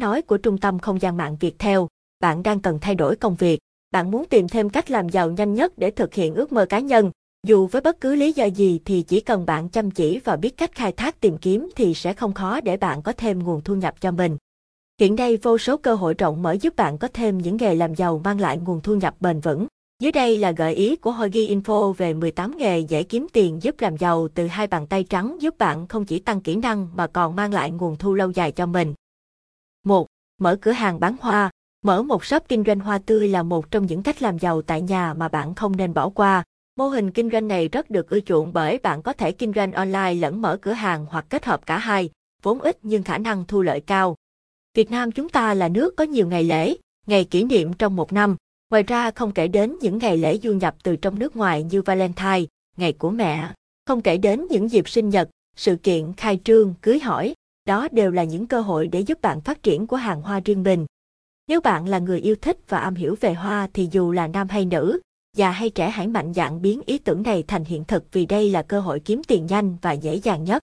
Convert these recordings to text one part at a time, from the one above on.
nói của Trung tâm Không gian mạng Việt theo, bạn đang cần thay đổi công việc, bạn muốn tìm thêm cách làm giàu nhanh nhất để thực hiện ước mơ cá nhân. Dù với bất cứ lý do gì thì chỉ cần bạn chăm chỉ và biết cách khai thác tìm kiếm thì sẽ không khó để bạn có thêm nguồn thu nhập cho mình. Hiện nay vô số cơ hội rộng mở giúp bạn có thêm những nghề làm giàu mang lại nguồn thu nhập bền vững. Dưới đây là gợi ý của Hogi Info về 18 nghề dễ kiếm tiền giúp làm giàu từ hai bàn tay trắng giúp bạn không chỉ tăng kỹ năng mà còn mang lại nguồn thu lâu dài cho mình. 1. Mở cửa hàng bán hoa. Mở một shop kinh doanh hoa tươi là một trong những cách làm giàu tại nhà mà bạn không nên bỏ qua. Mô hình kinh doanh này rất được ưa chuộng bởi bạn có thể kinh doanh online lẫn mở cửa hàng hoặc kết hợp cả hai, vốn ít nhưng khả năng thu lợi cao. Việt Nam chúng ta là nước có nhiều ngày lễ, ngày kỷ niệm trong một năm. Ngoài ra không kể đến những ngày lễ du nhập từ trong nước ngoài như Valentine, ngày của mẹ, không kể đến những dịp sinh nhật, sự kiện khai trương, cưới hỏi, đó đều là những cơ hội để giúp bạn phát triển của hàng hoa riêng mình. Nếu bạn là người yêu thích và am hiểu về hoa thì dù là nam hay nữ, già hay trẻ hãy mạnh dạn biến ý tưởng này thành hiện thực vì đây là cơ hội kiếm tiền nhanh và dễ dàng nhất.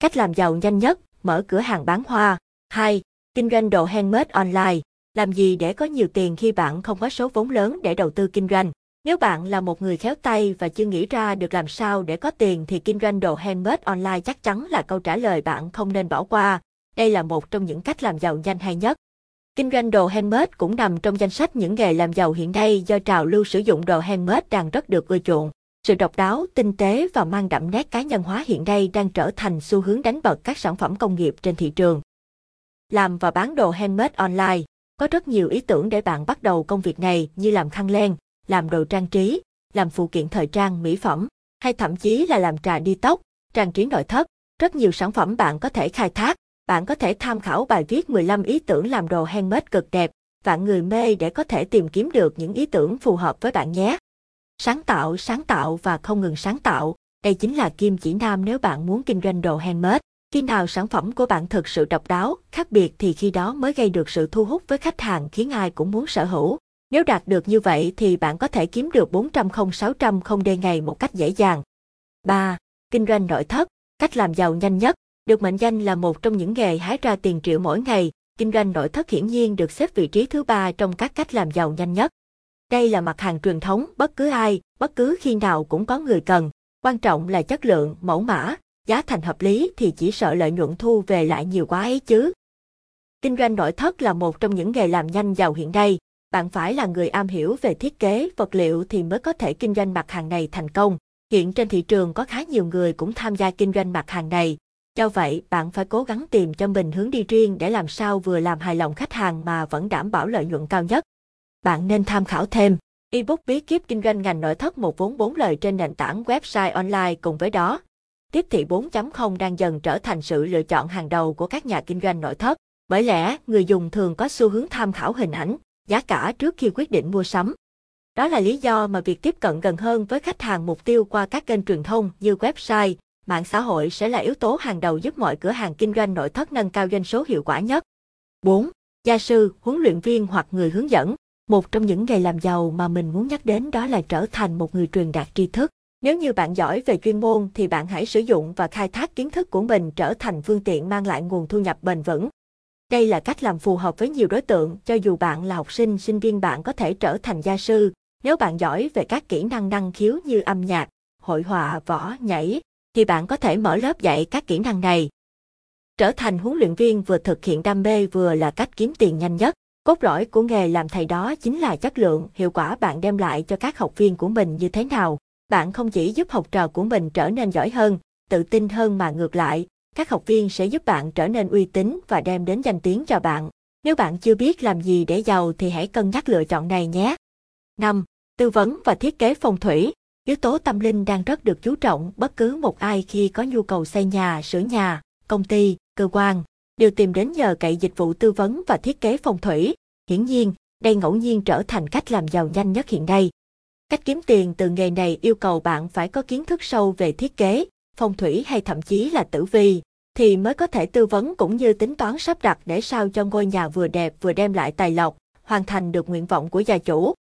Cách làm giàu nhanh nhất, mở cửa hàng bán hoa. 2. Kinh doanh đồ handmade online. Làm gì để có nhiều tiền khi bạn không có số vốn lớn để đầu tư kinh doanh? Nếu bạn là một người khéo tay và chưa nghĩ ra được làm sao để có tiền thì kinh doanh đồ handmade online chắc chắn là câu trả lời bạn không nên bỏ qua. Đây là một trong những cách làm giàu nhanh hay nhất. Kinh doanh đồ handmade cũng nằm trong danh sách những nghề làm giàu hiện nay do trào lưu sử dụng đồ handmade đang rất được ưa chuộng. Sự độc đáo, tinh tế và mang đậm nét cá nhân hóa hiện nay đang trở thành xu hướng đánh bật các sản phẩm công nghiệp trên thị trường. Làm và bán đồ handmade online có rất nhiều ý tưởng để bạn bắt đầu công việc này như làm khăn len, làm đồ trang trí, làm phụ kiện thời trang, mỹ phẩm, hay thậm chí là làm trà đi tóc, trang trí nội thất. Rất nhiều sản phẩm bạn có thể khai thác. Bạn có thể tham khảo bài viết 15 ý tưởng làm đồ handmade cực đẹp, vạn người mê để có thể tìm kiếm được những ý tưởng phù hợp với bạn nhé. Sáng tạo, sáng tạo và không ngừng sáng tạo, đây chính là kim chỉ nam nếu bạn muốn kinh doanh đồ handmade. Khi nào sản phẩm của bạn thực sự độc đáo, khác biệt thì khi đó mới gây được sự thu hút với khách hàng khiến ai cũng muốn sở hữu. Nếu đạt được như vậy thì bạn có thể kiếm được 400 không 600 không đê ngày một cách dễ dàng. 3. Kinh doanh nội thất, cách làm giàu nhanh nhất, được mệnh danh là một trong những nghề hái ra tiền triệu mỗi ngày, kinh doanh nội thất hiển nhiên được xếp vị trí thứ ba trong các cách làm giàu nhanh nhất. Đây là mặt hàng truyền thống, bất cứ ai, bất cứ khi nào cũng có người cần. Quan trọng là chất lượng, mẫu mã, giá thành hợp lý thì chỉ sợ lợi nhuận thu về lại nhiều quá ấy chứ. Kinh doanh nội thất là một trong những nghề làm nhanh giàu hiện nay. Bạn phải là người am hiểu về thiết kế, vật liệu thì mới có thể kinh doanh mặt hàng này thành công. Hiện trên thị trường có khá nhiều người cũng tham gia kinh doanh mặt hàng này. Do vậy, bạn phải cố gắng tìm cho mình hướng đi riêng để làm sao vừa làm hài lòng khách hàng mà vẫn đảm bảo lợi nhuận cao nhất. Bạn nên tham khảo thêm ebook bí kíp kinh doanh ngành nội thất một vốn bốn lời trên nền tảng website online cùng với đó. Tiếp thị 4.0 đang dần trở thành sự lựa chọn hàng đầu của các nhà kinh doanh nội thất. Bởi lẽ, người dùng thường có xu hướng tham khảo hình ảnh, giá cả trước khi quyết định mua sắm. Đó là lý do mà việc tiếp cận gần hơn với khách hàng mục tiêu qua các kênh truyền thông như website, mạng xã hội sẽ là yếu tố hàng đầu giúp mọi cửa hàng kinh doanh nội thất nâng cao doanh số hiệu quả nhất. 4. Gia sư, huấn luyện viên hoặc người hướng dẫn. Một trong những nghề làm giàu mà mình muốn nhắc đến đó là trở thành một người truyền đạt tri thức. Nếu như bạn giỏi về chuyên môn thì bạn hãy sử dụng và khai thác kiến thức của mình trở thành phương tiện mang lại nguồn thu nhập bền vững. Đây là cách làm phù hợp với nhiều đối tượng, cho dù bạn là học sinh, sinh viên bạn có thể trở thành gia sư. Nếu bạn giỏi về các kỹ năng năng khiếu như âm nhạc, hội họa, võ, nhảy, thì bạn có thể mở lớp dạy các kỹ năng này. Trở thành huấn luyện viên vừa thực hiện đam mê vừa là cách kiếm tiền nhanh nhất. Cốt lõi của nghề làm thầy đó chính là chất lượng, hiệu quả bạn đem lại cho các học viên của mình như thế nào. Bạn không chỉ giúp học trò của mình trở nên giỏi hơn, tự tin hơn mà ngược lại, các học viên sẽ giúp bạn trở nên uy tín và đem đến danh tiếng cho bạn. Nếu bạn chưa biết làm gì để giàu thì hãy cân nhắc lựa chọn này nhé. 5. Tư vấn và thiết kế phong thủy. Yếu tố tâm linh đang rất được chú trọng bất cứ một ai khi có nhu cầu xây nhà, sửa nhà, công ty, cơ quan, đều tìm đến nhờ cậy dịch vụ tư vấn và thiết kế phong thủy. Hiển nhiên, đây ngẫu nhiên trở thành cách làm giàu nhanh nhất hiện nay. Cách kiếm tiền từ nghề này yêu cầu bạn phải có kiến thức sâu về thiết kế, phong thủy hay thậm chí là tử vi, thì mới có thể tư vấn cũng như tính toán sắp đặt để sao cho ngôi nhà vừa đẹp vừa đem lại tài lộc, hoàn thành được nguyện vọng của gia chủ.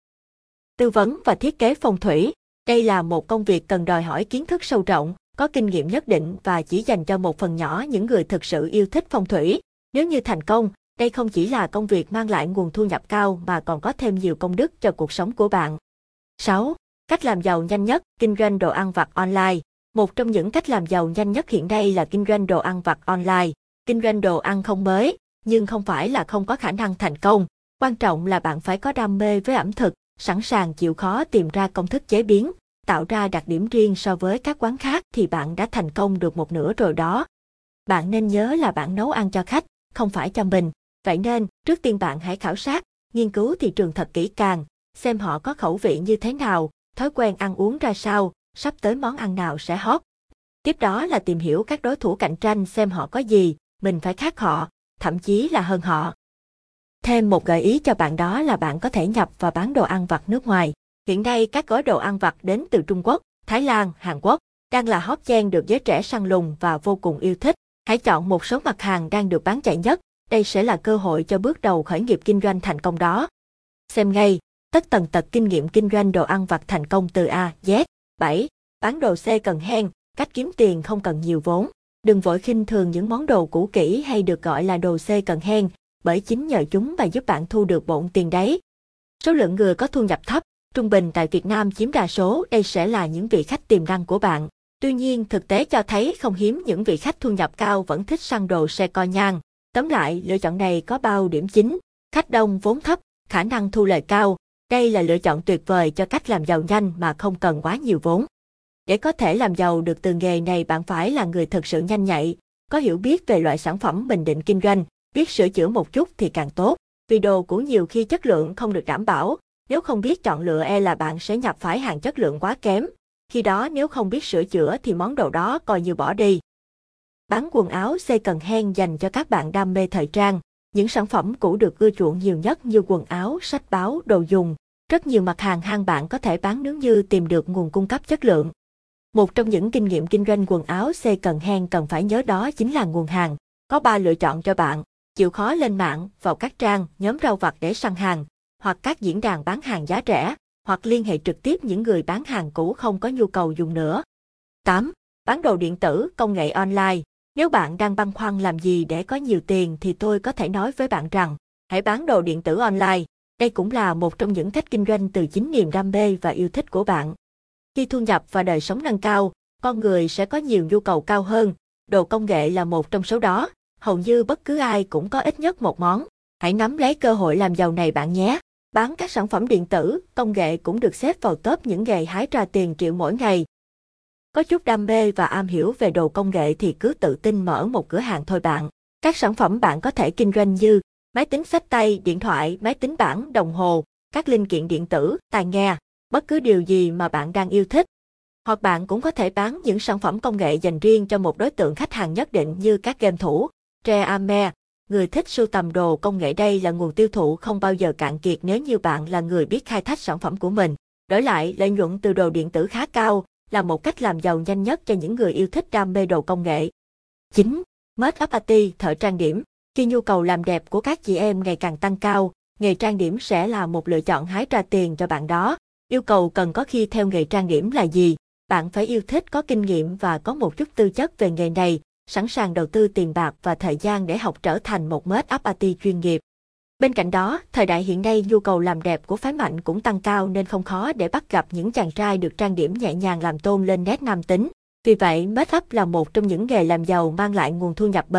Tư vấn và thiết kế phong thủy, đây là một công việc cần đòi hỏi kiến thức sâu rộng, có kinh nghiệm nhất định và chỉ dành cho một phần nhỏ những người thực sự yêu thích phong thủy. Nếu như thành công, Đây không chỉ là công việc mang lại nguồn thu nhập cao mà còn có thêm nhiều công đức cho cuộc sống của bạn. 6. Cách làm giàu nhanh nhất, kinh doanh đồ ăn vặt online. Một trong những cách làm giàu nhanh nhất hiện nay là kinh doanh đồ ăn vặt online. Kinh doanh đồ ăn không mới, nhưng không phải là không có khả năng thành công. Quan trọng là bạn phải có đam mê với ẩm thực, sẵn sàng chịu khó tìm ra công thức chế biến, tạo ra đặc điểm riêng so với các quán khác thì bạn đã thành công được một nửa rồi đó. Bạn nên nhớ là bạn nấu ăn cho khách, không phải cho mình. Vậy nên, trước tiên bạn hãy khảo sát, nghiên cứu thị trường thật kỹ càng, xem họ có khẩu vị như thế nào, thói quen ăn uống ra sao, sắp tới món ăn nào sẽ hot. Tiếp đó là tìm hiểu các đối thủ cạnh tranh xem họ có gì, mình phải khác họ, thậm chí là hơn họ. Thêm một gợi ý cho bạn đó là bạn có thể nhập và bán đồ ăn vặt nước ngoài. Hiện nay các gói đồ ăn vặt đến từ Trung Quốc, Thái Lan, Hàn Quốc đang là hot trend được giới trẻ săn lùng và vô cùng yêu thích. Hãy chọn một số mặt hàng đang được bán chạy nhất, đây sẽ là cơ hội cho bước đầu khởi nghiệp kinh doanh thành công đó. Xem ngay, tất tần tật kinh nghiệm kinh doanh đồ ăn vặt thành công từ A, Z. 7. Bán đồ C cần hen, cách kiếm tiền không cần nhiều vốn. Đừng vội khinh thường những món đồ cũ kỹ hay được gọi là đồ C cần hen, bởi chính nhờ chúng mà giúp bạn thu được bộn tiền đấy. Số lượng người có thu nhập thấp, trung bình tại Việt Nam chiếm đa số, đây sẽ là những vị khách tiềm năng của bạn. Tuy nhiên, thực tế cho thấy không hiếm những vị khách thu nhập cao vẫn thích săn đồ xe co nhang. Tóm lại, lựa chọn này có bao điểm chính, khách đông vốn thấp, khả năng thu lời cao. Đây là lựa chọn tuyệt vời cho cách làm giàu nhanh mà không cần quá nhiều vốn. Để có thể làm giàu được từ nghề này bạn phải là người thực sự nhanh nhạy, có hiểu biết về loại sản phẩm mình định kinh doanh, biết sửa chữa một chút thì càng tốt. Vì đồ của nhiều khi chất lượng không được đảm bảo, nếu không biết chọn lựa e là bạn sẽ nhập phải hàng chất lượng quá kém. Khi đó nếu không biết sửa chữa thì món đồ đó coi như bỏ đi. Bán quần áo C cần hen dành cho các bạn đam mê thời trang. Những sản phẩm cũ được ưa chuộng nhiều nhất như quần áo, sách báo, đồ dùng. Rất nhiều mặt hàng hang bạn có thể bán nếu như tìm được nguồn cung cấp chất lượng. Một trong những kinh nghiệm kinh doanh quần áo C cần hen cần phải nhớ đó chính là nguồn hàng. Có 3 lựa chọn cho bạn. Chịu khó lên mạng, vào các trang, nhóm rau vặt để săn hàng, hoặc các diễn đàn bán hàng giá rẻ, hoặc liên hệ trực tiếp những người bán hàng cũ không có nhu cầu dùng nữa. 8. Bán đồ điện tử, công nghệ online. Nếu bạn đang băn khoăn làm gì để có nhiều tiền thì tôi có thể nói với bạn rằng, hãy bán đồ điện tử online. Đây cũng là một trong những cách kinh doanh từ chính niềm đam mê và yêu thích của bạn. Khi thu nhập và đời sống nâng cao, con người sẽ có nhiều nhu cầu cao hơn. Đồ công nghệ là một trong số đó. Hầu như bất cứ ai cũng có ít nhất một món. Hãy nắm lấy cơ hội làm giàu này bạn nhé. Bán các sản phẩm điện tử, công nghệ cũng được xếp vào top những nghề hái ra tiền triệu mỗi ngày. Có chút đam mê và am hiểu về đồ công nghệ thì cứ tự tin mở một cửa hàng thôi bạn. Các sản phẩm bạn có thể kinh doanh như máy tính sách tay, điện thoại, máy tính bảng, đồng hồ, các linh kiện điện tử, tai nghe, bất cứ điều gì mà bạn đang yêu thích. Hoặc bạn cũng có thể bán những sản phẩm công nghệ dành riêng cho một đối tượng khách hàng nhất định như các game thủ, tre ame, người thích sưu tầm đồ công nghệ đây là nguồn tiêu thụ không bao giờ cạn kiệt nếu như bạn là người biết khai thác sản phẩm của mình. Đổi lại, lợi nhuận từ đồ điện tử khá cao là một cách làm giàu nhanh nhất cho những người yêu thích đam mê đồ công nghệ. 9. Make-up artist, thợ trang điểm. Khi nhu cầu làm đẹp của các chị em ngày càng tăng cao, nghề trang điểm sẽ là một lựa chọn hái ra tiền cho bạn đó. Yêu cầu cần có khi theo nghề trang điểm là gì? Bạn phải yêu thích có kinh nghiệm và có một chút tư chất về nghề này, sẵn sàng đầu tư tiền bạc và thời gian để học trở thành một make-up artist chuyên nghiệp. Bên cạnh đó, thời đại hiện nay nhu cầu làm đẹp của phái mạnh cũng tăng cao nên không khó để bắt gặp những chàng trai được trang điểm nhẹ nhàng làm tôn lên nét nam tính. Vì vậy, make up là một trong những nghề làm giàu mang lại nguồn thu nhập bền